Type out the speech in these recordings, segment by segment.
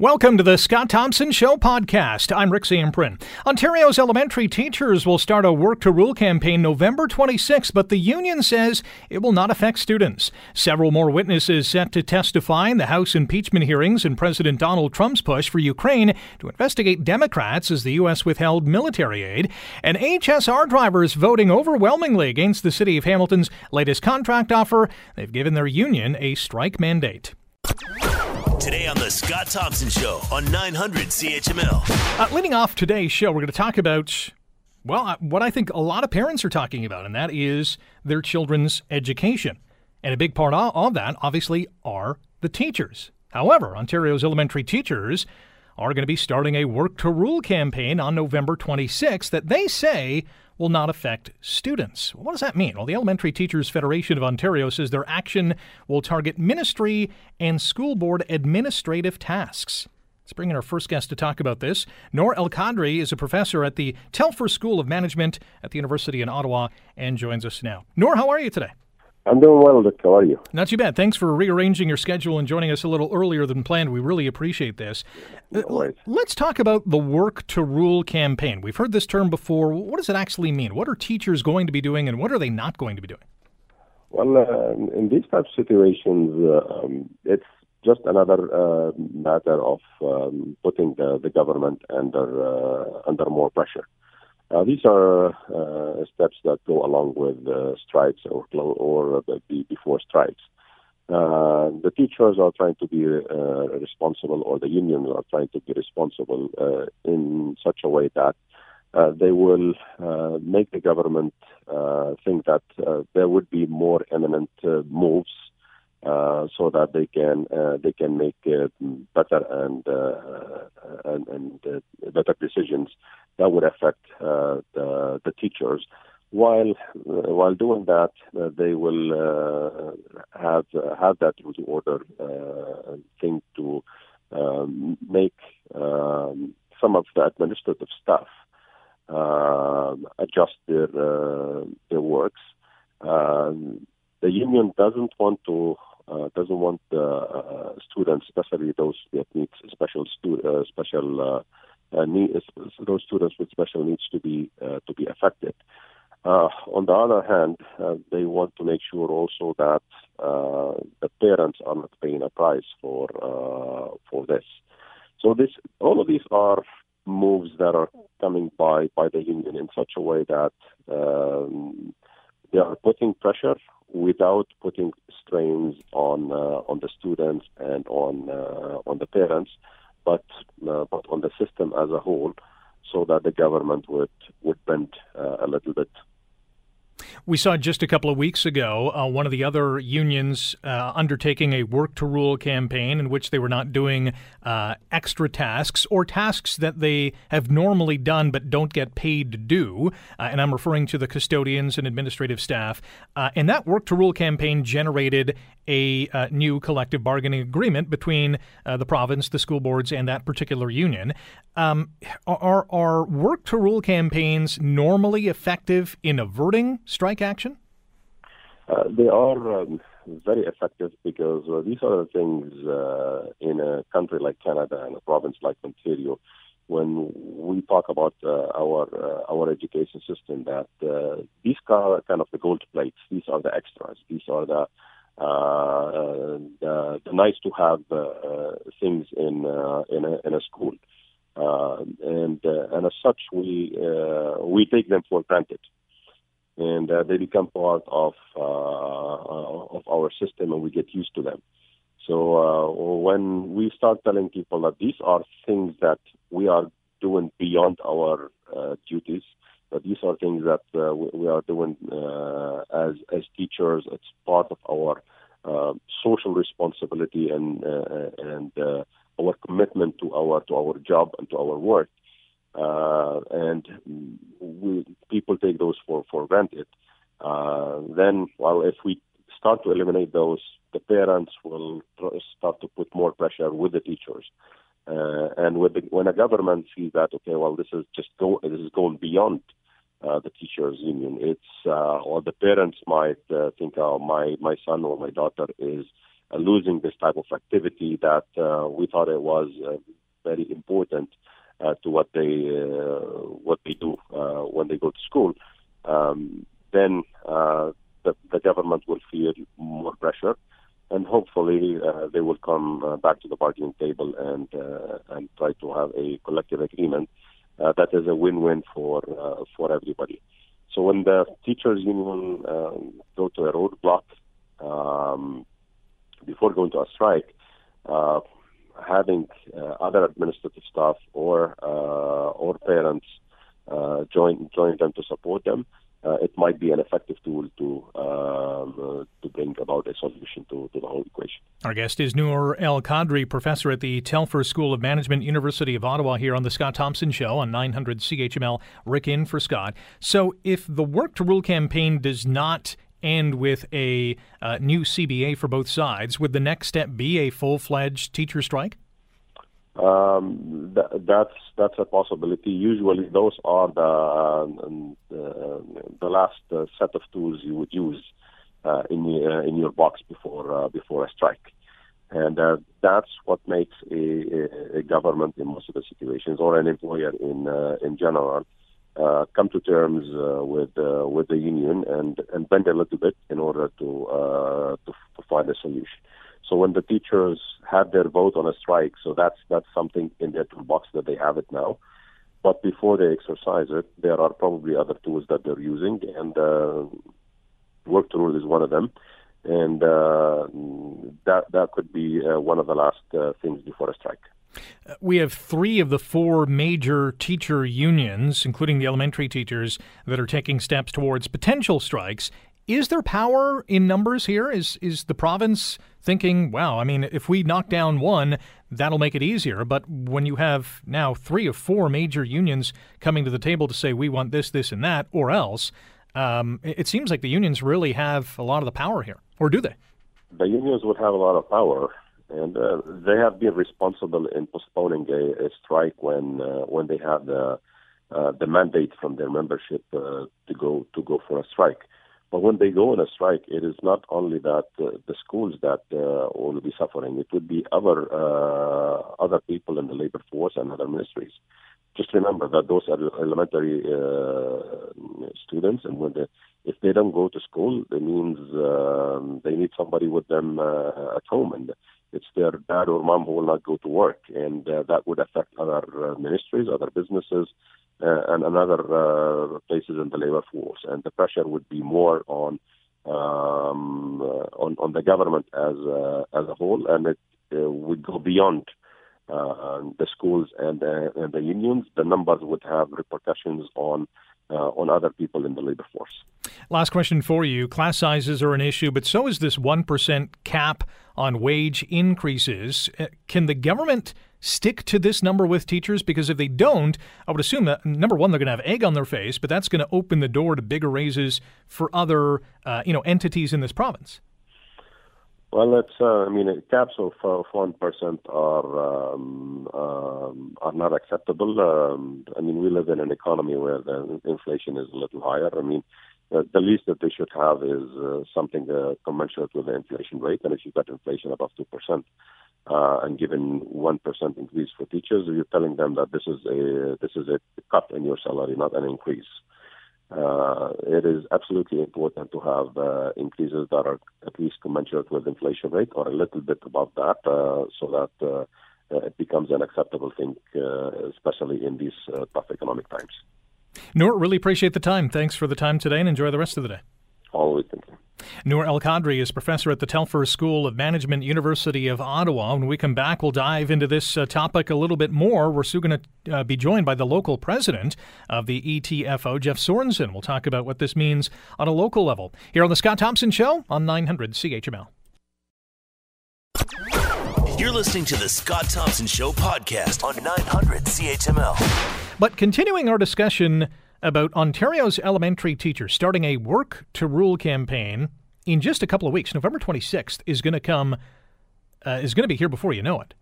Welcome to the Scott Thompson Show podcast. I'm Rick Zamperin. Ontario's elementary teachers will start a Work to Rule campaign November 26, but the union says it will not affect students. Several more witnesses set to testify in the House impeachment hearings in President Donald Trump's push for Ukraine to investigate Democrats as the U.S. withheld military aid. And HSR drivers voting overwhelmingly against the City of Hamilton's latest contract offer. They've given their union a strike mandate. Today on The Scott Thompson Show on 900 CHML. Uh, leading off today's show, we're going to talk about, well, uh, what I think a lot of parents are talking about, and that is their children's education. And a big part of, of that, obviously, are the teachers. However, Ontario's elementary teachers are going to be starting a Work to Rule campaign on November 26th that they say will not affect students. What does that mean? Well, the Elementary Teachers Federation of Ontario says their action will target ministry and school board administrative tasks. Let's bring in our first guest to talk about this. Noor El Kadri is a professor at the Telfer School of Management at the University in Ottawa and joins us now. Noor, how are you today? I'm doing well, Dick. How are you? Not too bad. Thanks for rearranging your schedule and joining us a little earlier than planned. We really appreciate this. No Let's talk about the Work to Rule campaign. We've heard this term before. What does it actually mean? What are teachers going to be doing and what are they not going to be doing? Well, uh, in these types of situations, uh, um, it's just another uh, matter of um, putting the, the government under uh, under more pressure. Uh, these are uh, steps that go along with uh, strikes or, or before strikes. Uh, the teachers are trying to be uh, responsible, or the unions are trying to be responsible uh, in such a way that they will make the government think that there would be more eminent moves uh, so that they can uh, they can make uh, better and and, and better decisions that would affect the the teachers. While while doing that, they will have have that rule order thing to um, make um, some of the administrative staff uh, adjust their uh, their works. Um, the union doesn't want to uh, doesn't want the uh, students, especially those that need special stu- uh, special uh, uh, needs, those students with special needs to be uh, to be affected. Uh, on the other hand, uh, they want to make sure also that uh, the parents are not paying a price for uh, for this. So this, all of these are moves that are coming by by the union in such a way that um, they are putting pressure without putting strains on uh, on the students and on uh, on the parents, but uh, but on the system as a whole, so that the government would would bend uh, a little bit we saw just a couple of weeks ago uh, one of the other unions uh, undertaking a work to rule campaign in which they were not doing uh, extra tasks or tasks that they have normally done but don't get paid to do. Uh, and I'm referring to the custodians and administrative staff. Uh, and that work to rule campaign generated a uh, new collective bargaining agreement between the province, the school boards, and that particular union. Um, are, are work to rule campaigns normally effective in averting strike action? Uh, they are um, very effective because uh, these are the things uh, in a country like Canada and a province like Ontario. When we talk about uh, our uh, our education system, that uh, these are kind of the gold plates. These are the extras. These are the the, the nice to have things in in a, in a school. Uh, and uh, and as such, we uh, we take them for granted, and they become part of of our system, and we get used to them. So when we start telling people that these are things that we are doing beyond our duties, but these are things that uh, we, we, are doing uh, as as teachers. It's part of our uh, social responsibility and and our commitment to our to our job and to our work. Uh, and we, people take those for for granted. Uh, then, well, if we start to eliminate those, the parents will start to put more pressure with the teachers. Uh, and with the, when a government sees that, okay, well, this is just go, this is going beyond uh, the teachers union. It's uh, or the parents might uh, think, oh, my my son or my daughter is uh, losing this type of activity that uh, we thought it was uh, very important uh, to what they uh, what they do uh, when they go to school, um, then uh, the, the government will feel more pressure, and hopefully uh, they will come uh, back to the bargaining table and uh, and try to have a collective agreement uh, that is a win-win for uh, for everybody. So when the teachers union um, go to a roadblock um, before going to a strike, uh, having uh, other administrative staff or uh, or parents uh, join join them to support them, uh, it might be an effective tool to um, uh, to bring about a solution to, to the whole equation. Our guest is Noor El Kadri, professor at the Telfer School of Management, University of Ottawa, here on the Scott Thompson Show on 900 CHML. Rick in for Scott. So, if the Work to Rule campaign does not end with a uh, new CBA for both sides, would the next step be a full fledged teacher strike? Um, th- that's that's a possibility. Usually, those are the um, the, the last uh, set of tools you would use uh, in your, uh, in your box before before a strike, and uh, that's what makes a, a, government in most of the situations, or an employer in uh, in general, uh, come to terms with with the union and and bend a little bit in order to to, to find a solution. So when the teachers had their vote on a strike, so that's that's something in their toolbox that they have it now. But before they exercise it, there are probably other tools that they're using, and uh, work to rule is one of them. And uh, that that could be uh, one of the last uh, things before a strike. We have three of the four major teacher unions, including the elementary teachers, that are taking steps towards potential strikes. Is there power in numbers here? Is is the province thinking, wow, I mean, if we knock down one, that'll make it easier. But when you have now three or four major unions coming to the table to say we want this, this, and that, or else, um, it seems like the unions really have a lot of the power here, or do they? The unions would have a lot of power, and uh, they have been responsible in postponing a, a strike when uh, when they had the uh, the mandate from their membership uh, to go to go for a strike. But when they go on a strike, it is not only that uh, the schools that uh, will be suffering; it would be other uh, other people in the labor force and other ministries. Just remember that those are elementary uh, students, and when they, if they don't go to school, it means um, they need somebody with them uh, at home, and it's their dad or mom who will not go to work, and uh, that would affect other ministries, other businesses, uh, and another uh, places in the labor force. And the pressure would be more on um, uh, on, on the government as as a whole, and it uh, would go beyond uh, the schools and, and the unions. The numbers would have repercussions on on other people in the labor force. Last question for you. Class sizes are an issue, but so is this 1% cap on wage increases. Uh, can the government stick to this number with teachers? Because if they don't, I would assume that number one, they're going to have egg on their face, but that's going to open the door to bigger raises for other uh, you know entities in this province. Well, it's uh, I mean caps of uh, one percent are um, um, are not acceptable. Um, I mean we live in an economy where the inflation is a little higher. I mean uh, the least that they should have is uh, something uh, commensurate with the inflation rate. And if you've got inflation above two percent uh, and given one percent increase for teachers, you're telling them that this is a this is a cut in your salary, not an increase uh, it is absolutely important to have uh, increases that are at least commensurate with inflation rate or a little bit above that, uh, so that uh, it becomes an acceptable thing, uh, especially in these uh, tough economic times. Noor, really appreciate the time. Thanks for the time today, and enjoy the rest of the day. Always, thank. Noor El Kadri is professor at the Telfer School of Management, University of Ottawa. When we come back, we'll dive into this uh, topic a little bit more. We're soon going to uh, be joined by the local president of the ETFO, Jeff Sorensen. We'll talk about what this means on a local level. Here on The Scott Thompson Show on 900 CHML. You're listening to The Scott Thompson Show podcast on 900 CHML. But continuing our discussion about Ontario's elementary teachers starting a work to rule campaign in just a couple of weeks. November 26th is going to come uh, is going to be here before you know it.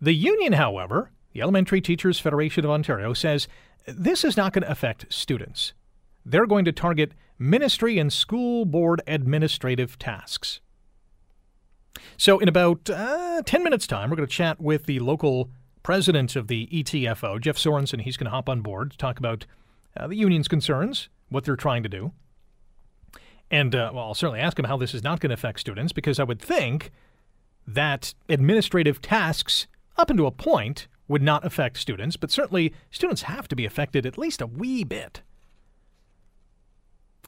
The union, however, the Elementary Teachers Federation of Ontario says this is not going to affect students. They're going to target ministry and school board administrative tasks. So, in about uh, 10 minutes' time, we're going to chat with the local president of the ETFO, Jeff Sorensen. He's going to hop on board to talk about uh, the union's concerns, what they're trying to do. And, uh, well, I'll certainly ask him how this is not going to affect students because I would think that administrative tasks, up until a point, would not affect students, but certainly students have to be affected at least a wee bit.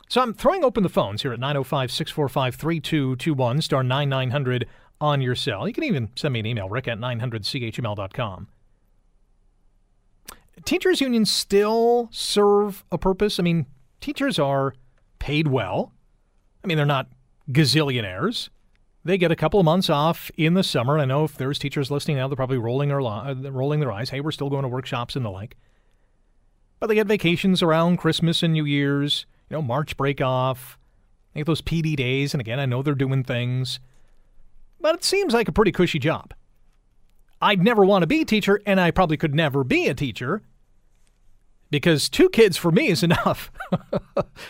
So I'm throwing open the phones here at 905 645 3221, star 9900 on your cell. You can even send me an email, rick at 900chml.com. Teachers' unions still serve a purpose. I mean, teachers are paid well. I mean, they're not gazillionaires. They get a couple of months off in the summer. I know if there's teachers listening now, they're probably rolling their, uh, rolling their eyes. Hey, we're still going to workshops and the like. But they get vacations around Christmas and New Year's, you know, March break off. They get those PD days. And again, I know they're doing things but it seems like a pretty cushy job. I'd never want to be a teacher, and I probably could never be a teacher because two kids for me is enough.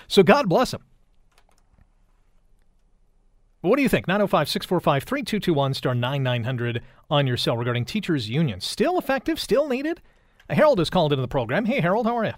so God bless them. What do you think? 905 645 3221 star 9900 on your cell regarding teachers' unions. Still effective? Still needed? Harold has called into the program. Hey, Harold, how are you?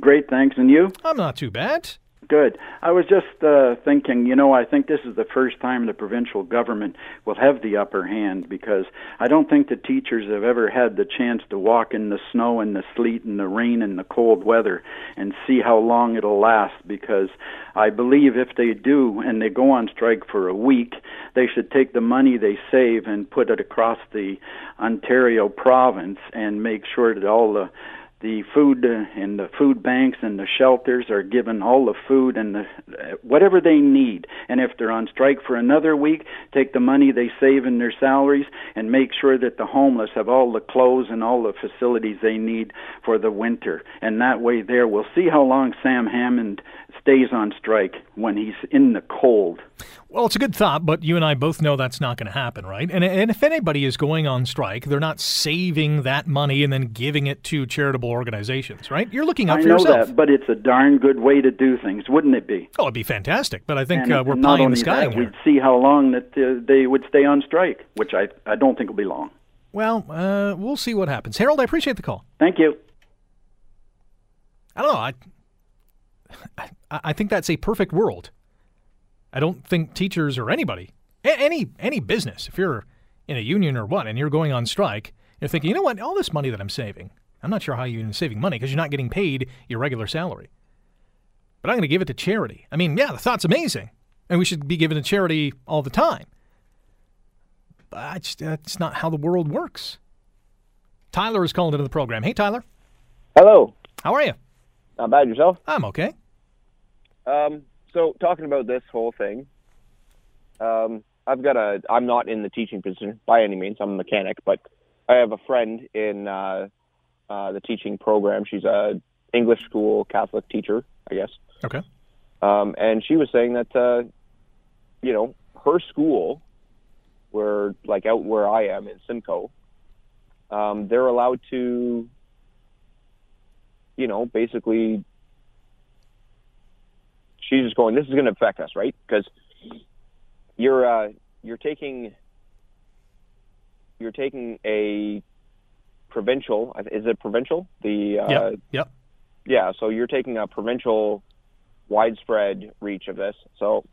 Great, thanks. And you? I'm not too bad. Good. I was just uh, thinking, you know, I think this is the first time the provincial government will have the upper hand because I don't think the teachers have ever had the chance to walk in the snow and the sleet and the rain and the cold weather and see how long it'll last because I believe if they do and they go on strike for a week, they should take the money they save and put it across the Ontario province and make sure that all the the food uh, and the food banks and the shelters are given all the food and the whatever they need. And if they're on strike for another week take the money they save in their salaries and make sure that the homeless have all the clothes and all the facilities they need for the winter. And that way there we'll see how long Sam Hammond stays on strike when he's in the cold well, it's a good thought, but you and I both know that's not going to happen, right? And, and if anybody is going on strike, they're not saving that money and then giving it to charitable organizations, right? You're looking out I for know that, but it's a darn good way to do things, wouldn't it be? Oh, it'd be fantastic. But I think uh, we're not pie in the sky that, we'd see how long that uh, they would stay on strike, which I I don't think will be long. Well, uh, we'll see what happens. Harold, I appreciate the call. Thank you. I don't know. I, I, I think that's a perfect world. I don't think teachers or anybody, a- any any business, if you're in a union or what, and you're going on strike, you're thinking, you know what, all this money that I'm saving, I'm not sure how you're saving money because you're not getting paid your regular salary. But I'm going to give it to charity. I mean, yeah, the thought's amazing, and we should be giving to charity all the time. But it's, that's not how the world works. Tyler is calling into the program. Hey, Tyler, Hello. how are you? Not bad yourself. I'm okay. Um, so talking about this whole thing, um, I've got a. I'm not in the teaching position by any means. I'm a mechanic, but I have a friend in uh, uh, the teaching program. She's a English school Catholic teacher, I guess. Okay. Um, and she was saying that, uh, you know, her school, where like out where I am in Simcoe, um, they're allowed to, you know, basically. She's just going. This is going to affect us, right? Because you're uh, you're taking you're taking a provincial. Is it provincial? The uh, Yep. Yep. yeah, so you're taking a provincial widespread reach of this. So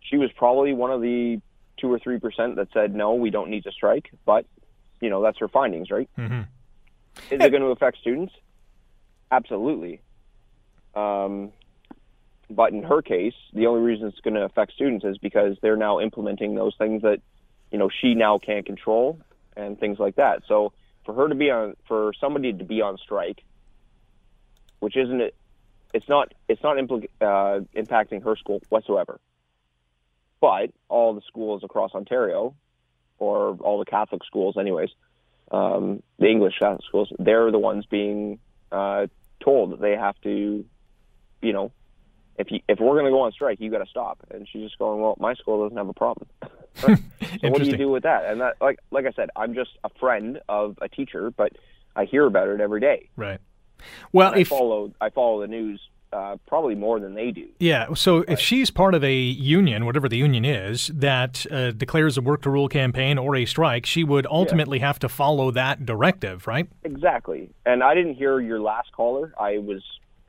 she was probably one of the two or three percent that said no, we don't need to strike. But you know that's her findings, right? Mm-hmm. Is it going to affect students? Absolutely. Um, but in her case, the only reason it's going to affect students is because they're now implementing those things that you know she now can't control and things like that. So for her to be on, for somebody to be on strike, which isn't it, it's not it's not impli- uh, impacting her school whatsoever. But all the schools across Ontario, or all the Catholic schools, anyways, um, the English Catholic schools, they're the ones being uh, told that they have to, you know, if you, if we're going to go on strike, you got to stop. And she's just going, well, my school doesn't have a problem. so what do you do with that? And that, like like I said, I'm just a friend of a teacher, but I hear about it every day. Right. Well, I if follow I follow the news uh, probably more than they do. Yeah. So if she's part of a union, whatever the union is, that uh, declares a work to rule campaign or a strike, she would ultimately yeah. have to follow that directive, right? Exactly. And I didn't hear your last caller. I was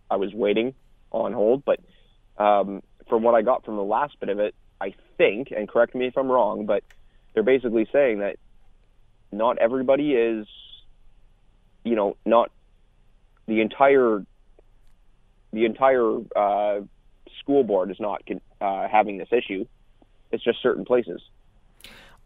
I was waiting on hold, but um, from what I got from the last bit of it, I think, and correct me if I'm wrong, but they're basically saying that not everybody is, you know, not the entire the entire uh, school board is not uh, having this issue. It's just certain places.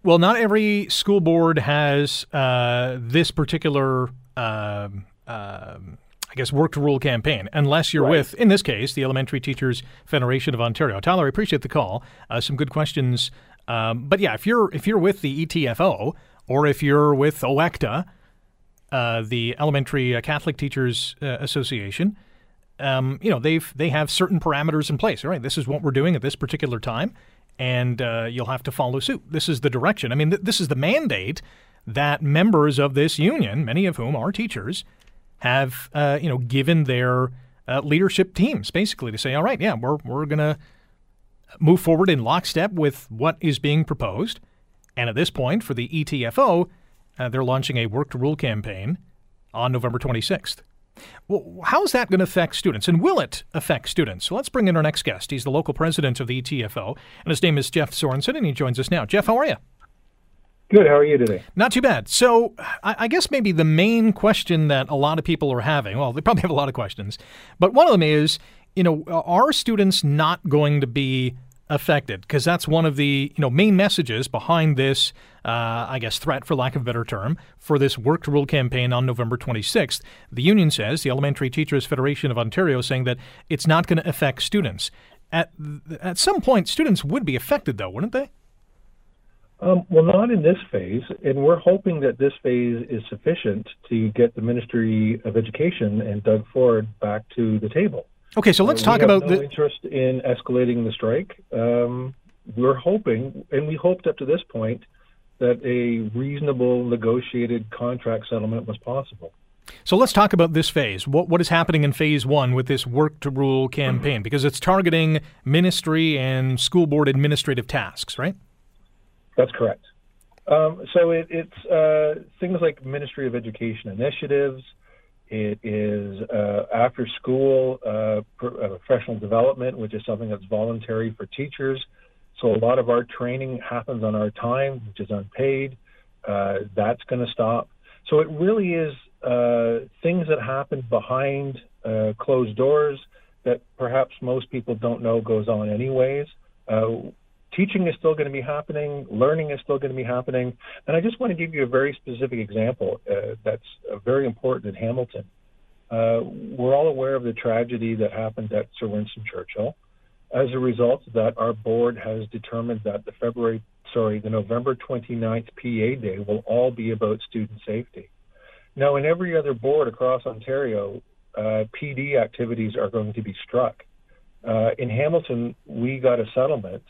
Well, not every school board has uh, this particular, um, um, I guess, work to rule campaign, unless you're right. with, in this case, the Elementary Teachers Federation of Ontario. Tyler, I appreciate the call. Uh, some good questions, um, but yeah, if you're if you're with the ETFO or if you're with OECTA, uh, the Elementary Catholic Teachers uh, Association, um, you know they've they have certain parameters in place. All right, this is what we're doing at this particular time, and uh, you'll have to follow suit. This is the direction. I mean, th- this is the mandate that members of this union, many of whom are teachers, have uh, you know given their uh, leadership teams basically to say, all right, yeah, we're we're gonna move forward in lockstep with what is being proposed. And at this point, for the ETFO, uh, they're launching a work to rule campaign on November 26th. Well, how's that going to affect students, and will it affect students? So let's bring in our next guest. He's the local president of the ETFO, and his name is Jeff Sorensen, and he joins us now. Jeff, how are you? Good. How are you today? Not too bad. So, I, I guess maybe the main question that a lot of people are having, well, they probably have a lot of questions, but one of them is, you know, are students not going to be affected because that's one of the you know main messages behind this uh, I guess threat for lack of a better term for this work to rule campaign on November 26th the union says the Elementary Teachers Federation of Ontario saying that it's not going to affect students at at some point students would be affected though wouldn't they um, well, not in this phase, and we're hoping that this phase is sufficient to get the Ministry of Education and Doug Ford back to the table. Okay, so let's uh, talk about no the interest in escalating the strike. Um, we're hoping, and we hoped up to this point, that a reasonable negotiated contract settlement was possible. So let's talk about this phase. What what is happening in phase one with this work to rule campaign? Because it's targeting ministry and school board administrative tasks, right? That's correct. Um, so it, it's uh, things like Ministry of Education initiatives, it is uh, after school uh, uh, professional development, which is something that's voluntary for teachers. So a lot of our training happens on our time, which is unpaid. Uh, that's going to stop. So it really is uh, things that happen behind closed doors that perhaps most people don't know goes on anyways teaching is still going to be happening, learning is still going to be happening. And I just want to give you a very specific example uh, that's uh, very important in Hamilton. Uh, we're all aware of the tragedy that happened at Sir Winston Churchill. As a result of that, our board has determined that the February, sorry, the November 29th PA day will all be about student safety. Now, in every other board across Ontario, uh, PD activities are going to be struck. Uh, in Hamilton, we got a settlement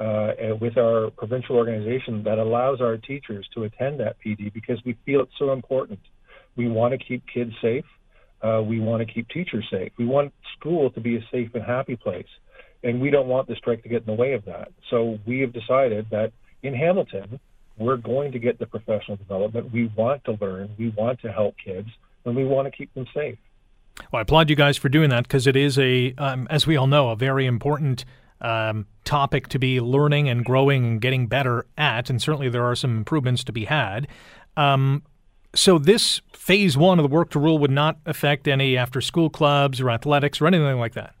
uh, with our provincial organization that allows our teachers to attend that PD because we feel it's so important. We want to keep kids safe. Uh, we want to keep teachers safe. We want school to be a safe and happy place. And we don't want the strike to get in the way of that. So we have decided that in Hamilton, we're going to get the professional development. We want to learn. We want to help kids, and we want to keep them safe. Well, I applaud you guys for doing that because it is a, um, as we all know, a very important um, topic to be learning and growing and getting better at, and certainly there are some improvements to be had. Um, so this phase one of the work to rule would not affect any after school clubs or athletics or anything like that.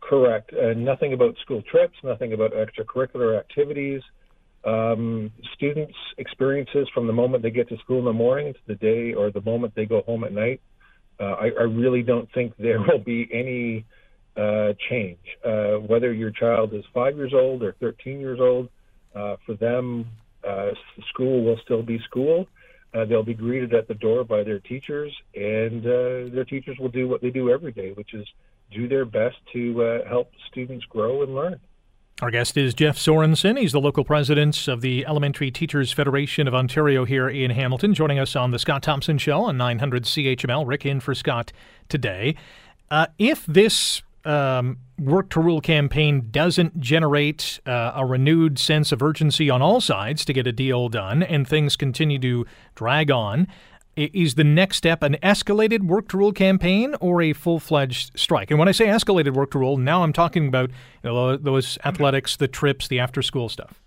Correct. Uh, nothing about school trips, nothing about extracurricular activities. Um, students' experiences from the moment they get to school in the morning to the day or the moment they go home at night. Uh, I, I really don't think there will be any uh, change. Uh, whether your child is five years old or 13 years old, uh, for them, uh, school will still be school. Uh, they'll be greeted at the door by their teachers, and uh, their teachers will do what they do every day, which is do their best to help students grow and learn. Our guest is Jeff Sorensen. He's the local president of the Elementary Teachers Federation of Ontario here in Hamilton, joining us on the Scott Thompson Show on 900 CHML. Rick in for Scott today. Uh, if this um, work to rule campaign doesn't generate uh, a renewed sense of urgency on all sides to get a deal done and things continue to drag on, is the next step an escalated work to rule campaign or a full fledged strike? And when I say escalated work to rule, now I'm talking about you know, those athletics, the trips, the after school stuff.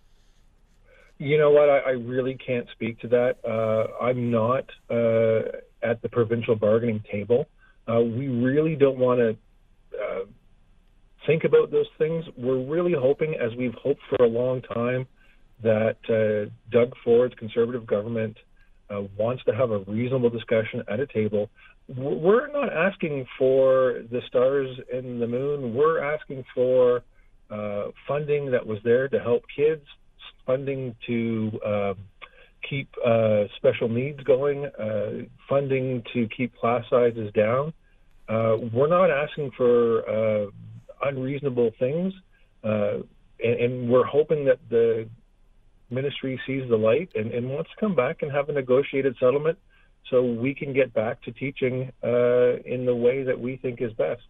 You know what? I, I really can't speak to that. Uh, I'm not uh, at the provincial bargaining table. Uh, we really don't want to uh, think about those things. We're really hoping, as we've hoped for a long time, that uh, Doug Ford's Conservative government uh, wants to have a reasonable discussion at a table. We're not asking for the stars and the moon. We're asking for uh, funding that was there to help kids, funding to um, keep uh, special needs going, uh, funding to keep class sizes down. Uh, we're not asking for uh, unreasonable things, and, and we're hoping that the ministry sees the light and, and wants to come back and have a negotiated settlement so we can get back to teaching uh, in the way that we think is best.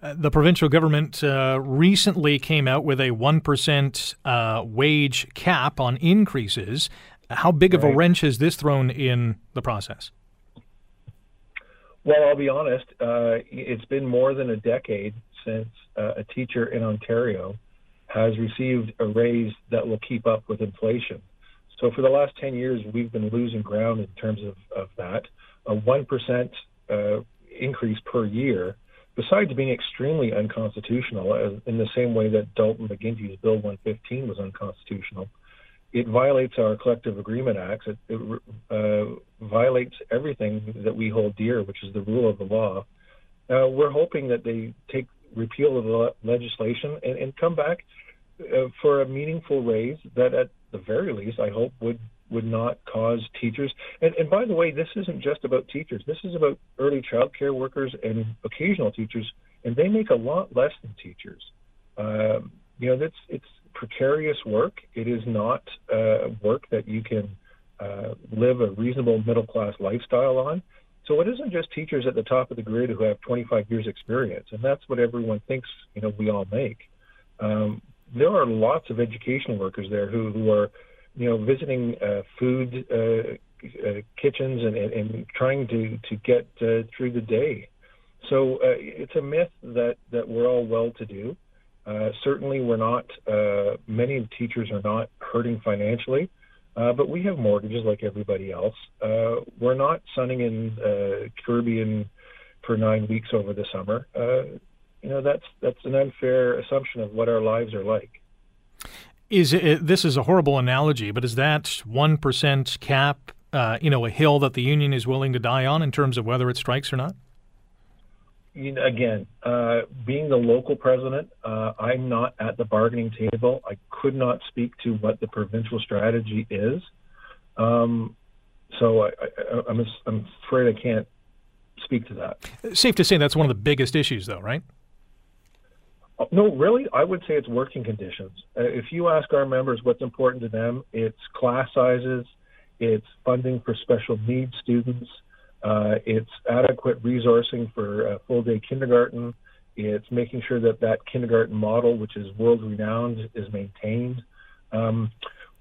Uh, the provincial government uh, recently came out with a 1% uh, wage cap on increases. How big of a wrench has this thrown in the process? Well, I'll be honest, uh, it's been more than a decade since uh, a teacher in Ontario has received a raise that will keep up with inflation. So for the last 10 years, we've been losing ground in terms of, of that. A 1% uh, increase per year, besides being extremely unconstitutional, uh, in the same way that Dalton McGuinty's Bill 115 was unconstitutional, it violates our collective agreement acts. It, it uh, violates everything that we hold dear, which is the rule of the law. Uh, we're hoping that they take repeal of the legislation and, and come back uh, for a meaningful raise that, at the very least, I hope would would not cause teachers. And, and by the way, this isn't just about teachers. This is about early child care workers and occasional teachers, and they make a lot less than teachers. Um, you know, that's it's precarious work. It is not uh, work that you can uh, live a reasonable middle class lifestyle on. So it isn't just teachers at the top of the grid who have 25 years experience, and that's what everyone thinks. You know, we all make. Um, there are lots of educational workers there who, who are, you know, visiting uh, food uh, uh, kitchens and, and, and, trying to to get uh, through the day. So uh, it's a myth that that we're all well to do. Uh, certainly, we're not. Uh, many of teachers are not hurting financially. Uh, but we have mortgages like everybody else. Uh, we're not sunning in Caribbean for nine weeks over the summer you know that's that's an unfair assumption of what our lives are like. Is it, this is a horrible analogy, but is that one percent cap, uh, you know, a hill that the union is willing to die on in terms of whether it strikes or not? You know, again, uh, being the local president, uh, I'm not at the bargaining table. I could not speak to what the provincial strategy is. Um, so I, am afraid I can't speak to that. Safe to say that's one of the biggest issues, though, right? No, really, I would say it's working conditions. Uh, if you ask our members what's important to them, it's class sizes, it's funding for special needs students, uh, it's adequate resourcing for uh, full day kindergarten, it's making sure that that kindergarten model, which is world renowned, is maintained. Um,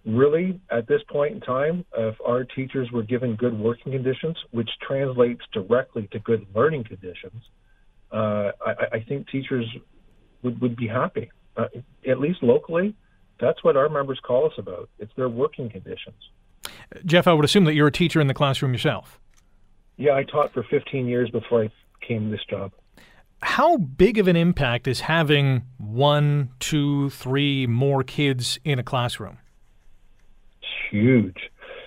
really, at this point in time, if our teachers were given good working conditions, which translates directly to good learning conditions, uh, I, I, think teachers would, would be happy. Uh, at least locally, that's what our members call us about. It's their working conditions. Jeff, I would assume that you're a teacher in the classroom yourself. Yeah, I taught for 15 years before I came to this job. How big of an impact is having one, two, three more kids in a classroom? It's huge,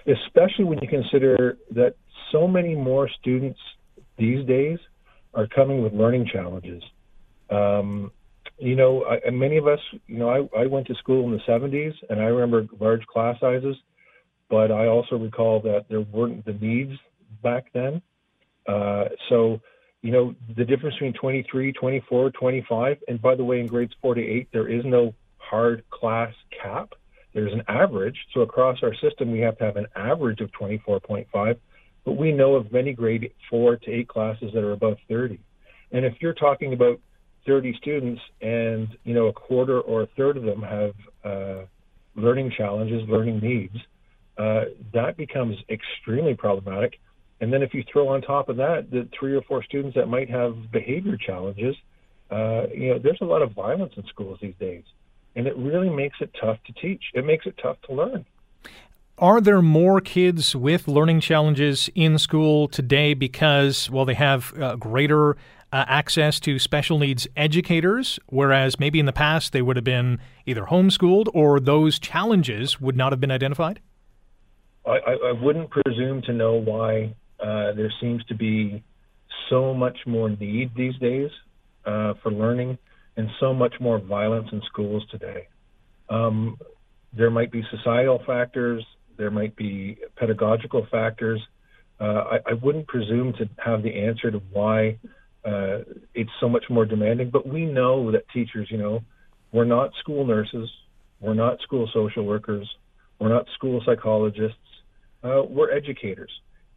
especially when you consider that so many more students these days are coming with learning challenges. Um, you know, I, many of us, you know, I, I went to school in the 70s and I remember large class sizes, but I also recall that there weren't the needs back then. Uh, so, you know, the difference between 23, 24, 25, and by the way, in grades four to eight, there is no hard class cap. There's an average. So across our system, we have to have an average of 24.5, but we know of many grade four to eight classes that are above 30. And if you're talking about 30 students and you know a quarter or a third of them have uh, learning challenges, learning needs, uh, that becomes extremely problematic. And then if you throw on top of that the three or four students that might have behavior challenges, uh, you know, there's a lot of violence in schools these days, and it really makes it tough to teach. It makes it tough to learn. Are there more kids with learning challenges in school today because, well, they have uh, greater uh, access to special needs educators, whereas maybe in the past they would have been either homeschooled or those challenges would not have been identified? I, I wouldn't presume to know why uh, there seems to be so much more need these days uh, for learning and so much more violence in schools today. Um, there might be societal factors, there might be pedagogical factors. Uh, I, I, wouldn't presume to have the answer to why uh, it's so much more demanding, but we know that teachers, you know, we're not school nurses, we're not school social workers, we're not school psychologists, uh, we're educators.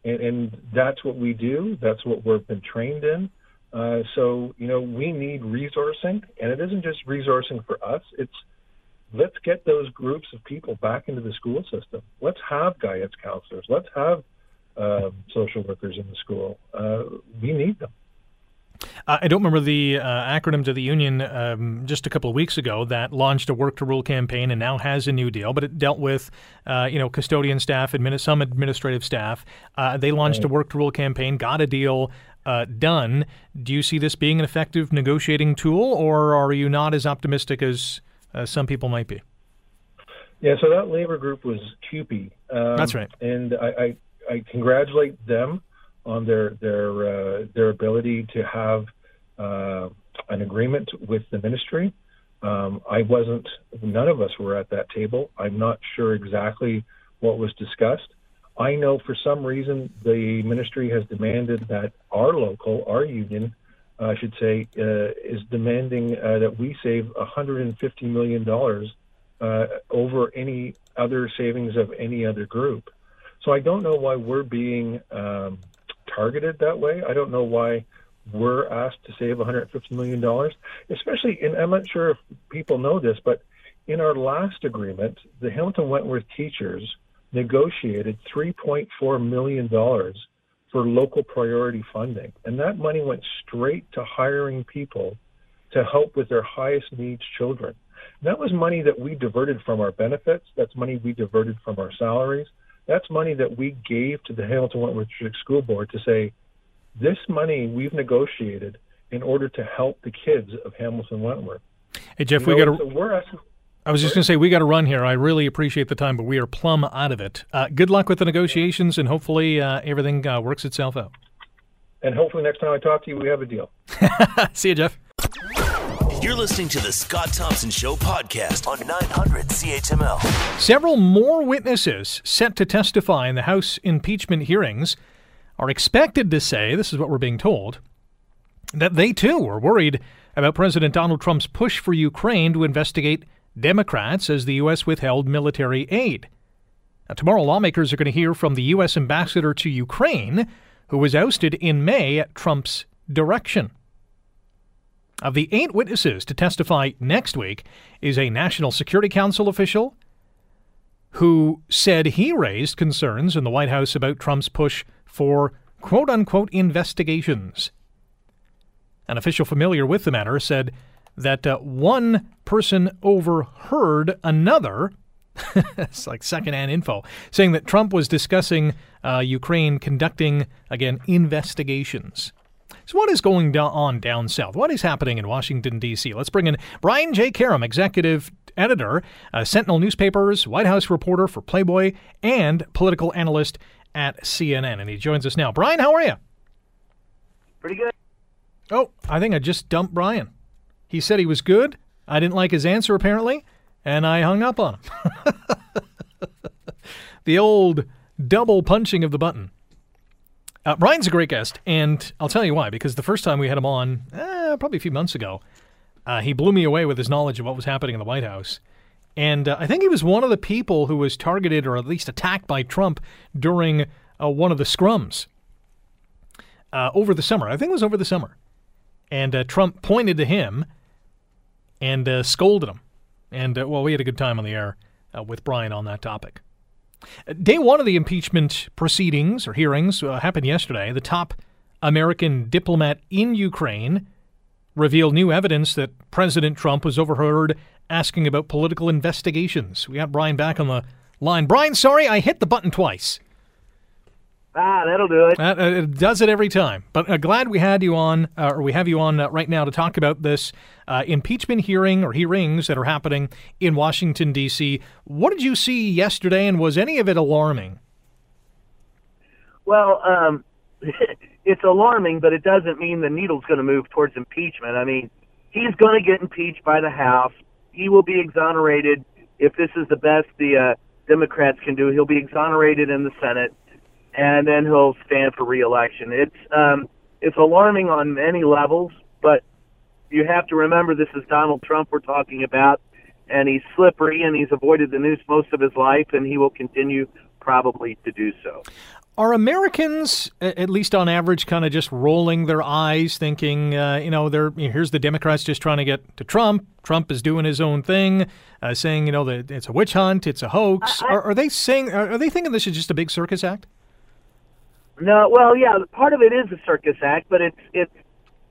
And, and, that's what we do, that's what we've been trained in. Uh, so, you know, we need resourcing, and it isn't just resourcing for us, it's let's get those groups of people back into the school system. Let's have guidance counselors. Let's have um, social workers in the school. Uh, we need them. Uh, I don't remember the uh, acronym to the union um, just a couple of weeks ago that launched a work to rule campaign and now has a new deal, but it dealt with uh, you know custodian staff, admin- some administrative staff. Uh, they launched right. a work to rule campaign, got a deal uh, done. Do you see this being an effective negotiating tool, or are you not as optimistic as uh, some people might be. Yeah, so that labor group was CUPE. Um, That's right. And I, I, I, congratulate them on their their uh, their ability to have uh, an agreement with the ministry. Um, I wasn't. None of us were at that table. I'm not sure exactly what was discussed. I know for some reason the ministry has demanded that our local, our union, I should say, uh, is demanding uh, that we save $150 million uh, over any other savings of any other group. So I don't know why we're being um, targeted that way. I don't know why we're asked to save $150 million, especially, and I'm not sure if people know this, but in our last agreement, the Hamilton Wentworth teachers negotiated $3.4 million for local priority funding. And that money went straight to hiring people to help with their highest needs children. That was money that we diverted from our benefits. That's money we diverted from our salaries. That's money that we gave to the Hamilton Wentworth School Board to say, this money we've negotiated in order to help the kids of Hamilton Wentworth. Hey Jeff, you we got to. So we're asking, I was just going to say, we got to run here. I really appreciate the time, but we are plumb out of it. Uh, good luck with the negotiations, and hopefully uh, everything uh, works itself out. And hopefully next time I talk to you, we have a deal. See you, Jeff. You're listening to the Scott Thompson Show podcast on 900 CHML. Several more witnesses set to testify in the House impeachment hearings are expected to say, this is what we're being told, that they too are worried about President Donald Trump's push for Ukraine to investigate Democrats as the U.S. withheld military aid. Now, tomorrow, lawmakers are going to hear from the U.S. ambassador to Ukraine, who was ousted in May at Trump's direction. Of the eight witnesses to testify next week is a National Security Council official who said he raised concerns in the White House about Trump's push for quote unquote investigations. An official familiar with the matter said that uh, one person overheard another. it's like secondhand info, saying that Trump was discussing uh, Ukraine conducting, again, investigations. So, what is going on down south? What is happening in Washington, D.C.? Let's bring in Brian J. Karem, executive editor, uh, Sentinel Newspapers, White House reporter for Playboy, and political analyst at CNN. And he joins us now. Brian, how are you? Pretty good. Oh, I think I just dumped Brian. He said he was good. I didn't like his answer, apparently, and I hung up on him. the old double punching of the button. Uh, Brian's a great guest, and I'll tell you why. Because the first time we had him on, eh, probably a few months ago, uh, he blew me away with his knowledge of what was happening in the White House. And uh, I think he was one of the people who was targeted or at least attacked by Trump during uh, one of the scrums uh, over the summer. I think it was over the summer. and Trump pointed to him and scolded him. And well, we had a good time on the air with Brian on that topic. Day one of the impeachment proceedings or hearings uh, happened yesterday. The top American diplomat in Ukraine revealed new evidence that President Trump was overheard asking about political investigations. We got Brian back on the line. Brian, sorry, I hit the button twice. Ah, that'll do it. Uh, it does it every time. But uh, glad we had you on, uh, or we have you on uh, right now to talk about this uh, impeachment hearing or hearings that are happening in Washington, D.C. What did you see yesterday, and was any of it alarming? Well, um, it's alarming, but it doesn't mean the needle's going to move towards impeachment. I mean, he's going to get impeached by the House. He will be exonerated if this is the best the uh, Democrats can do. He'll be exonerated in the Senate and then he'll stand for reelection. It's um, it's alarming on many levels, but you have to remember this is Donald Trump we're talking about, and he's slippery and he's avoided the news most of his life, and he will continue probably to do so. Are Americans, at least on average, kind of just rolling their eyes, thinking, uh, you know, they're here's the Democrats just trying to get to Trump. Trump is doing his own thing, uh, saying, you know, that it's a witch hunt, it's a hoax. I, I, are, are, they saying? Are, are they thinking this is just a big circus act? No, well, yeah, part of it is a circus act, but it's it's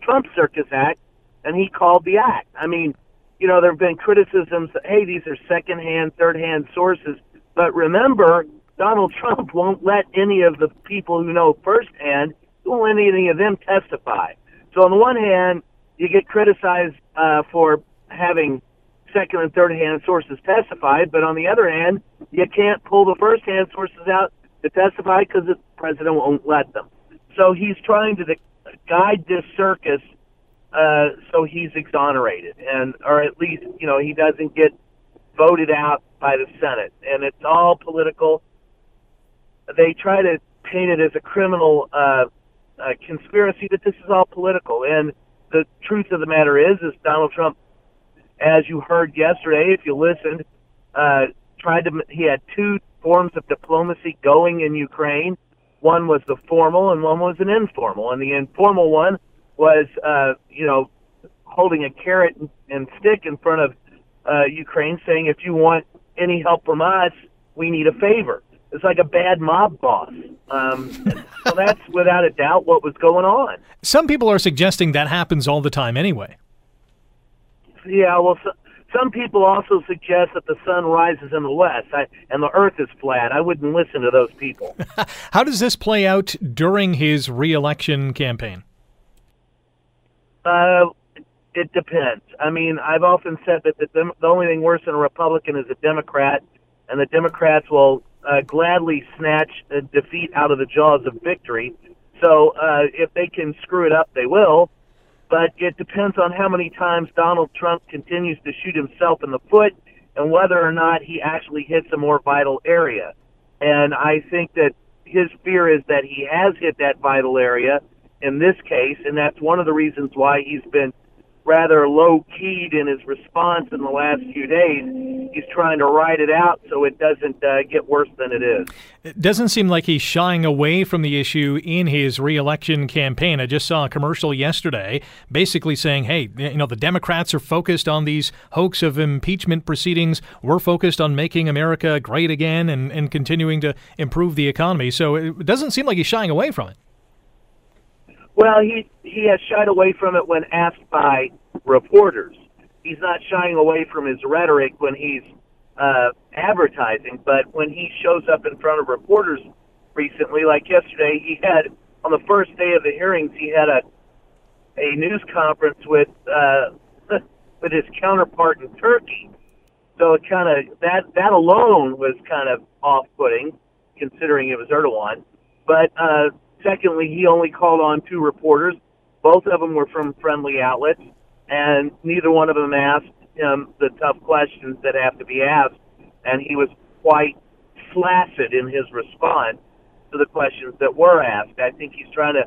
Trump's circus act, and he called the act. I mean, you know, there have been criticisms that hey, these are second-hand, third-hand sources, but remember, Donald Trump won't let any of the people who know firsthand, won't let any of them testify. So on the one hand, you get criticized uh, for having second and third hand sources testified, but on the other hand, you can't pull the first hand sources out to testify because the president won't let them. So he's trying to guide this circus uh, so he's exonerated, and or at least you know he doesn't get voted out by the Senate, and it's all political. They try to paint it as a criminal uh, uh, conspiracy, but this is all political. And the truth of the matter is, is Donald Trump, as you heard yesterday, if you listened, uh, tried to. He had two forms of diplomacy going in Ukraine. One was the formal, and one was an informal. And the informal one was, uh, you know, holding a carrot and stick in front of uh, Ukraine, saying, "If you want any help from us, we need a favor." It's like a bad mob boss. Um, so that's without a doubt what was going on. Some people are suggesting that happens all the time anyway. Yeah, well, so, some people also suggest that the sun rises in the west I, and the earth is flat. I wouldn't listen to those people. How does this play out during his reelection campaign? Uh, it depends. I mean, I've often said that the, the only thing worse than a Republican is a Democrat, and the Democrats will uh, gladly snatch a defeat out of the jaws of victory. So uh, if they can screw it up, they will but it depends on how many times Donald Trump continues to shoot himself in the foot and whether or not he actually hits a more vital area. And I think that his fear is that he has hit that vital area in this case, and that's one of the reasons why he's been rather low keyed in his response in the last few days. He's trying to ride it out so it doesn't uh, get worse than it is. It doesn't seem like he's shying away from the issue in his reelection campaign. I just saw a commercial yesterday basically saying, hey, you know, the Democrats are focused on these hoax of impeachment proceedings. We're focused on making America great again and, and continuing to improve the economy. So it doesn't seem like he's shying away from it. Well, he he has shied away from it when asked by reporters. He's not shying away from his rhetoric when he's uh, advertising, but when he shows up in front of reporters recently, like yesterday, he had on the first day of the hearings, he had a a news conference with uh, with his counterpart in Turkey. So it kind of that that alone was kind of off-putting, considering it was Erdogan. But uh, Secondly, he only called on two reporters. Both of them were from friendly outlets, and neither one of them asked him the tough questions that have to be asked. And he was quite flaccid in his response to the questions that were asked. I think he's trying to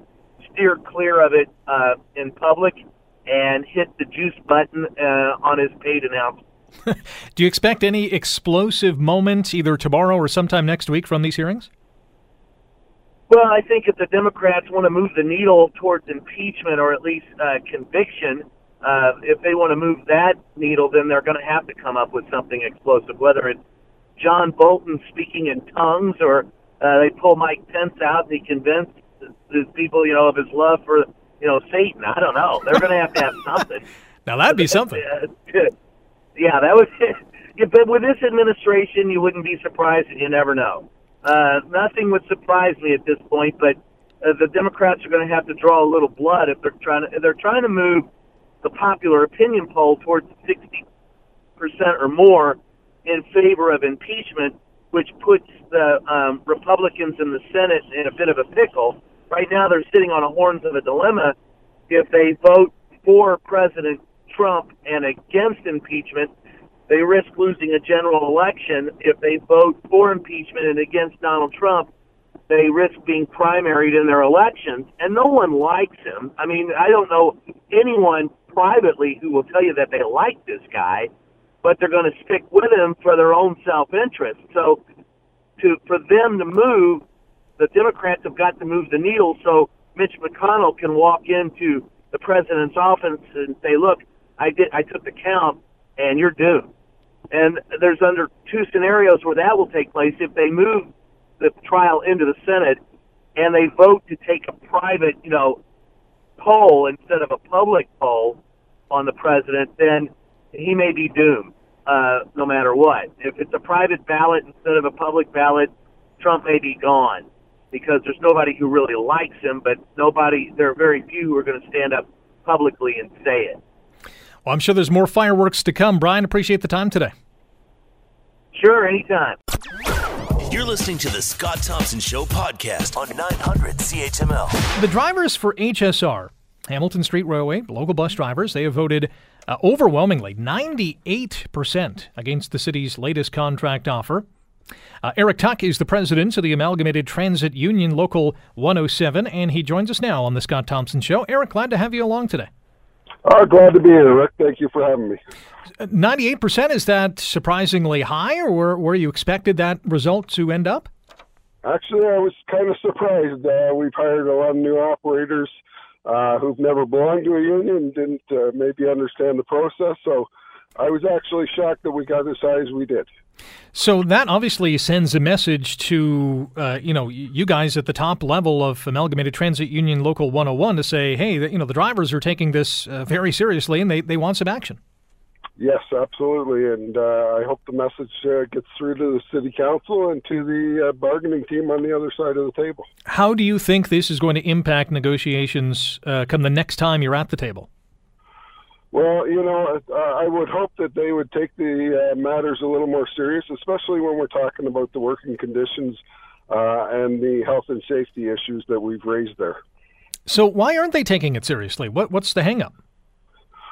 steer clear of it uh, in public and hit the juice button uh, on his paid announcement. Do you expect any explosive moments either tomorrow or sometime next week from these hearings? Well, I think if the Democrats want to move the needle towards impeachment or at least uh, conviction, uh, if they want to move that needle, then they're going to have to come up with something explosive, whether it's John Bolton speaking in tongues or uh, they pull Mike Pence out and he convinced the people, you know, of his love for, you know, Satan. I don't know. They're going to have to have something. now that'd be something. yeah, that was. Yeah, but with this administration, you wouldn't be surprised, and you never know. Uh, nothing would surprise me at this point, but uh, the Democrats are going to have to draw a little blood if they're trying to. They're trying to move the popular opinion poll towards 60 percent or more in favor of impeachment, which puts the um, Republicans in the Senate in a bit of a pickle. Right now, they're sitting on the horns of a dilemma. If they vote for President Trump and against impeachment, they risk losing a general election. If they vote for impeachment and against Donald Trump, they risk being primaried in their elections. And no one likes him. I mean, I don't know anyone privately who will tell you that they like this guy, but they're going to stick with him for their own self-interest. So, to for them to move, the Democrats have got to move the needle so Mitch McConnell can walk into the president's office and say, "Look, I did. I took the count, and you're doomed." And there's under two scenarios where that will take place. If they move the trial into the Senate and they vote to take a private, you know, poll instead of a public poll on the president, then he may be doomed, uh, no matter what. If it's a private ballot instead of a public ballot, Trump may be gone because there's nobody who really likes him, but nobody, there are very few who are going to stand up publicly and say it. Well, I'm sure there's more fireworks to come. Brian, appreciate the time today. Sure, anytime. You're listening to the Scott Thompson Show podcast on 900 CHML. The drivers for HSR, Hamilton Street Railway, local bus drivers, they have voted uh, overwhelmingly 98% against the city's latest contract offer. Uh, Eric Tuck is the president of the Amalgamated Transit Union Local 107, and he joins us now on the Scott Thompson Show. Eric, glad to have you along today. Oh, glad to be here, Rick. Thank you for having me. 98%, is that surprisingly high, or where, where you expected that result to end up? Actually, I was kind of surprised. Uh, we've hired a lot of new operators uh, who've never belonged to a union, didn't uh, maybe understand the process. So I was actually shocked that we got as high as we did. So that obviously sends a message to uh, you know you guys at the top level of Amalgamated Transit Union Local 101 to say, hey, you know the drivers are taking this uh, very seriously and they, they want some action. Yes, absolutely, and uh, I hope the message uh, gets through to the city council and to the uh, bargaining team on the other side of the table. How do you think this is going to impact negotiations uh, come the next time you're at the table? Well, you know, uh, I would hope that they would take the uh, matters a little more serious, especially when we're talking about the working conditions uh, and the health and safety issues that we've raised there. So, why aren't they taking it seriously? What What's the hangup?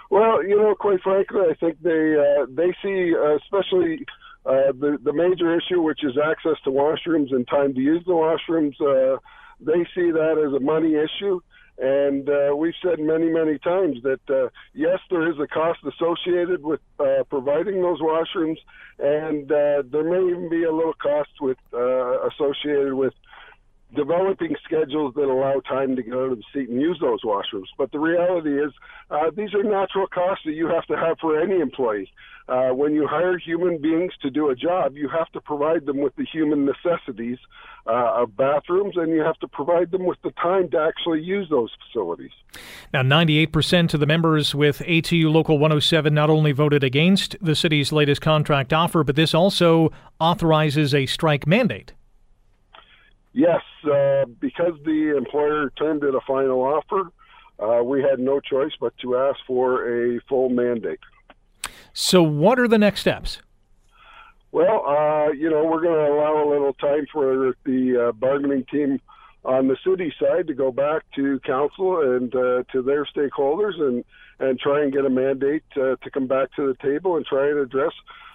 Well, you know, quite frankly, I think they uh, they see, uh, especially uh, the the major issue, which is access to washrooms and time to use the washrooms. they see that as a money issue and uh, we've said many, many times that uh, yes, there is a cost associated with uh, providing those washrooms, and uh, there may even be a little cost with uh, associated with developing schedules that allow time to get out of the seat and use those washrooms. But the reality is, uh, these are natural costs that you have to have for any employee. Uh, when you hire human beings to do a job, you have to provide them with the human necessities uh, of bathrooms, and you have to provide them with the time to actually use those facilities. Now, 98% of the members with ATU Local 107 not only voted against the city's latest contract offer, but this also authorizes a strike mandate. Yes, uh, because the employer termed it a final offer, uh, we had no choice but to ask for a full mandate. So, what are the next steps? Well, uh, you know, we're going to allow a little time for the uh, bargaining team on the city side to go back to council and uh, to their stakeholders and and try and get a mandate uh, to come back to the table and try and address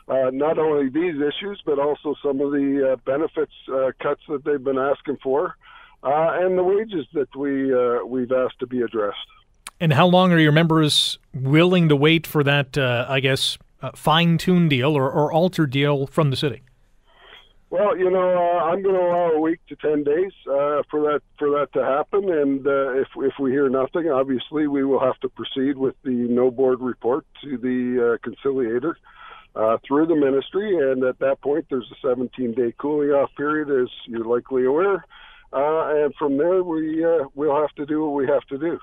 uh, not only these issues, but also some of the uh, benefits uh, cuts that they've been asking for, uh, and the wages that we we've asked to be addressed. And how long are your members willing to wait for that? I guess fine-tuned deal or, or altered deal from the city. Well, you know, uh, I'm going to allow a week to ten days uh, for that for that to happen, and uh, if if we hear nothing, obviously we will have to proceed with the no board report to the uh, conciliator uh, through the ministry, and at that point, there's a 17 day cooling off period, as you're likely aware. Uh, and from there, we uh, we'll have to do what we have to do.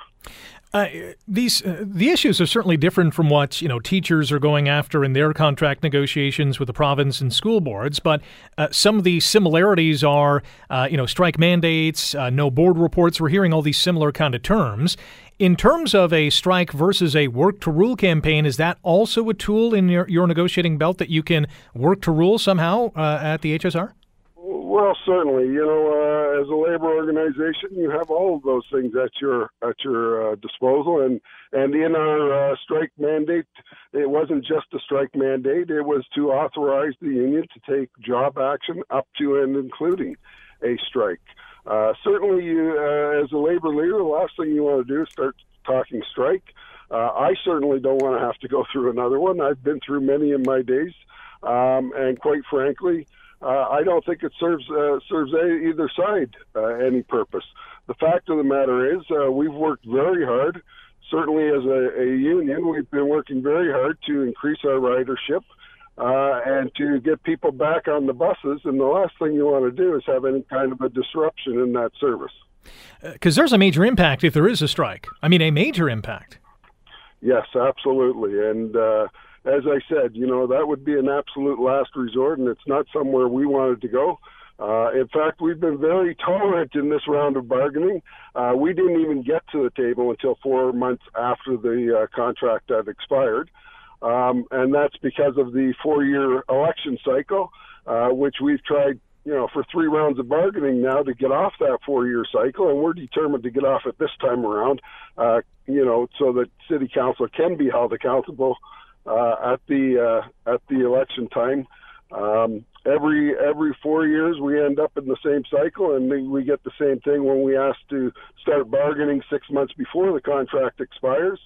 Uh, these uh, the issues are certainly different from what you know teachers are going after in their contract negotiations with the province and school boards. But uh, some of the similarities are uh, you know strike mandates, no board reports. We're hearing all these similar kind of terms. In terms of a strike versus a work to rule campaign, is that also a tool in your, your negotiating belt that you can work to rule somehow at the HSR? Well, certainly. You know, uh, as a labor organization, you have all of those things at your at your uh, disposal, and and in our uh, strike mandate, it wasn't just a strike mandate; it was to authorize the union to take job action up to and including a strike. Uh, certainly, you, uh, as a labor leader, the last thing you want to do is start talking strike. Uh, I certainly don't want to have to go through another one. I've been through many in my days, um, and quite frankly uh, I don't think it serves uh, serves either side uh, any purpose. The fact of the matter is, uh, we've worked very hard. Certainly, as a, a, union, we've been working very hard to increase our ridership uh, and to get people back on the buses. And the last thing you want to do is have any kind of a disruption in that service. Because uh, there's a major impact if there is a strike. I mean, a major impact. Yes, absolutely, and as I said, you know, that would be an absolute last resort, and it's not somewhere we wanted to go. Uh, in fact, we've been very tolerant in this round of bargaining. Uh, we didn't even get to the table until four months after the uh, contract had expired. Um, and that's because of the four year election cycle, uh, which we've tried, you know, for three rounds of bargaining now to get off that four year cycle. And we're determined to get off it this time around, uh, you know, so that city council can be held accountable uh, at the uh, at the election time. Um, every every four years, we end up in the same cycle, and we get the same thing when we ask to start bargaining six months before the contract expires.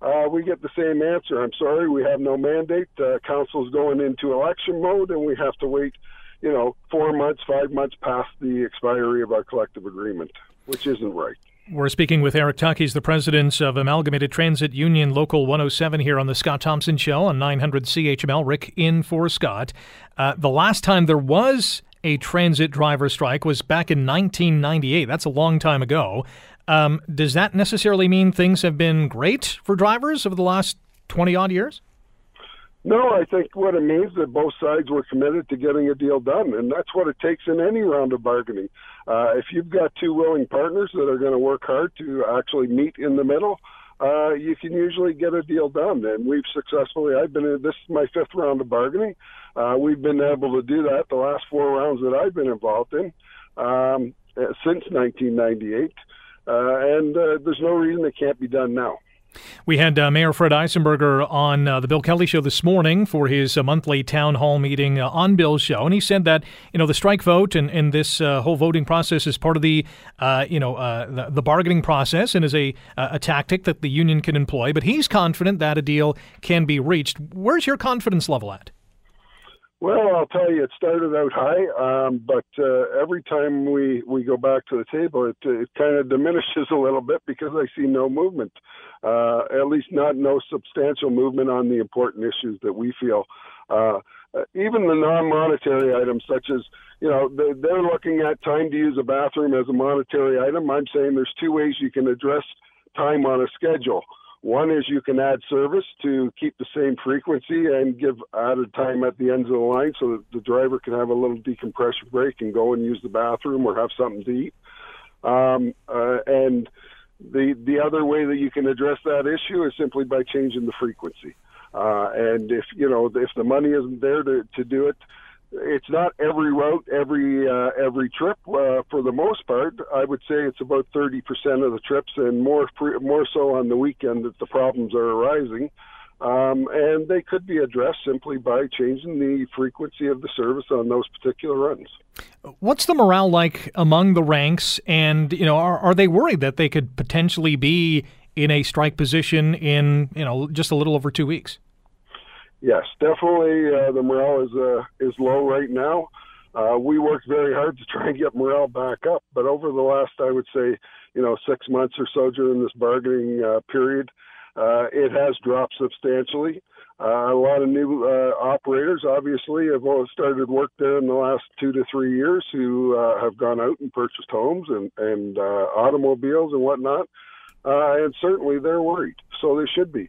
Uh, we get the same answer. I'm sorry, we have no mandate. Uh, council's going into election mode, and we have to wait, you know, four months, five months past the expiry of our collective agreement, which isn't right. We're speaking with Eric Tuck. He's the president of Amalgamated Transit Union Local 107 here on the Scott Thompson Show on 900 CHML. Rick in for Scott. Uh, the last time there was a transit driver strike was back in 1998. That's a long time ago. Um, does that necessarily mean things have been great for drivers over the last 20 odd years? No, I think what it means that both sides were committed to getting a deal done, and that's what it takes in any round of bargaining. Uh, if you've got two willing partners that are going to work hard to actually meet in the middle, uh, you can usually get a deal done. And we've successfully, I've been in, this is my fifth round of bargaining. Uh, we've been able to do that the last four rounds that I've been involved in um, since 1998. Uh, and uh, there's no reason it can't be done now. We had uh, Mayor Fred Eisenberger on uh, the Bill Kelly Show this morning for his uh, monthly town hall meeting uh, on Bill's show, and he said that you know the strike vote and, and this uh, whole voting process is part of the uh, you know the, the, bargaining process and is a a tactic that the union can employ. But he's confident that a deal can be reached. Where's your confidence level at? Well, I'll tell you, it started out high, um, but uh, every time we, we go back to the table, it, it kind of diminishes a little bit because I see no movement, uh, at least not no substantial movement on the important issues that we feel. Uh, even the non-monetary items, such as you know, they're looking at time to use a bathroom as a monetary item. I'm saying there's two ways you can address time on a schedule. One is you can add service to keep the same frequency and give added time at the ends of the line so that the driver can have a little decompression break and go and use the bathroom or have something to eat. Um, uh, and the the other way that you can address that issue is simply by changing the frequency. Uh, and if you know if the money isn't there to, to do it, it's not every route, every uh, every trip. Uh, for the most part, I would say it's about thirty percent of the trips, and more more so on the weekend that the problems are arising. Um, and they could be addressed simply by changing the frequency of the service on those particular runs. What's the morale like among the ranks? And you know, are, are they worried that they could potentially be in a strike position in you know just a little over two weeks? Yes, definitely uh, the morale is uh, is low right now. Uh, we worked very hard to try and get morale back up, but over the last, I would say, you know, six months or so during this bargaining uh, period, uh, it has dropped substantially. Uh, a lot of new uh, operators, obviously, have all started work there in the last two to three years who uh, have gone out and purchased homes and, and uh, automobiles and whatnot. Uh, and certainly they're worried, so they should be.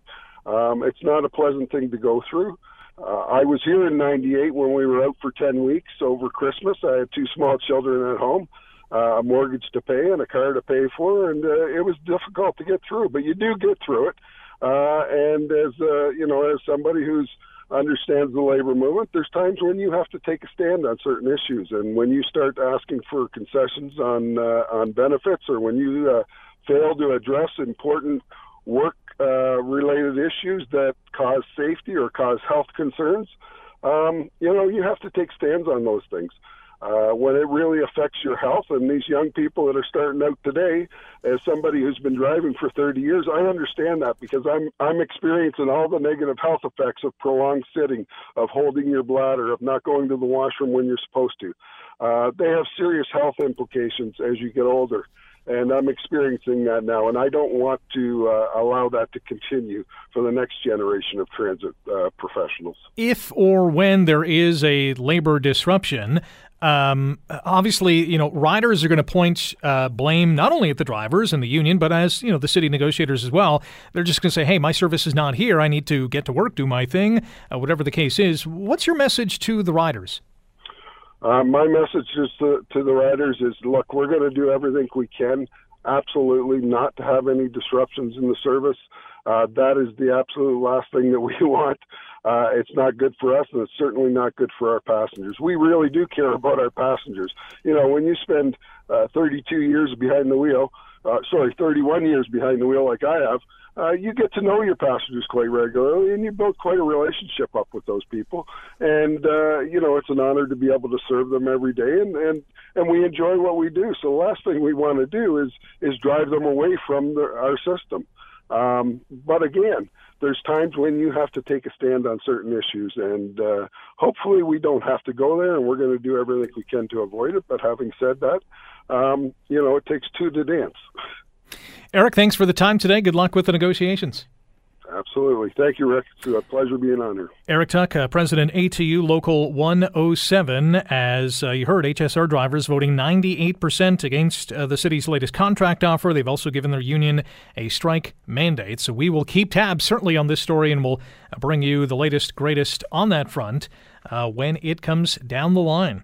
Um, it's not a pleasant thing to go through. Uh, I was here in '98 when we were out for 10 weeks over Christmas. I had two small children at home, uh, a mortgage to pay, and a car to pay for, and uh, it was difficult to get through. But you do get through it. Uh, and as uh, you know, as somebody who's understands the labor movement, there's times when you have to take a stand on certain issues, and when you start asking for concessions on uh, on benefits, or when you uh, fail to address important work uh, related issues that cause safety or cause health concerns, um, you know, you have to take stands on those things. Uh, when it really affects your health, and these young people that are starting out today, as somebody who's been driving for 30 years, I understand that because I'm I'm experiencing all the negative health effects of prolonged sitting, of holding your bladder, of not going to the washroom when you're supposed to. Uh, they have serious health implications as you get older and I'm experiencing that now, and I don't want to uh, allow that to continue for the next generation of transit uh, professionals. If or when there is a labor disruption, um, obviously, you know, riders are going to point uh, blame not only at the drivers and the union, but as you know, the city negotiators as well. They're just going to say, "Hey, my service is not here. I need to get to work, do my thing, uh, whatever the case is." What's your message to the riders? Uh, my message is to, to the riders is look, we're going to do everything we can, absolutely not to have any disruptions in the service. Uh, that is the absolute last thing that we want. Uh, it's not good for us, and it's certainly not good for our passengers. We really do care about our passengers. You know, when you spend uh, 32 years behind the wheel, uh, sorry, 31 years behind the wheel like I have, uh, you get to know your passengers quite regularly, and you build quite a relationship up with those people. And uh, you know, it's an honor to be able to serve them every day, and and and we enjoy what we do. So the last thing we want to do is is drive them away from the, our system. Um, but again, there's times when you have to take a stand on certain issues, and uh, hopefully we don't have to go there, and we're going to do everything we can to avoid it. But having said that, um, you know, it takes two to dance. Eric, thanks for the time today. Good luck with the negotiations. Absolutely. Thank you, Rick. It's a pleasure being on here. Eric Tuck, uh, President ATU Local 107. As uh, you heard, HSR drivers voting 98% against uh, the city's latest contract offer. They've also given their union a strike mandate. So we will keep tabs certainly on this story and we'll uh, bring you the latest, greatest on that front uh, when it comes down the line.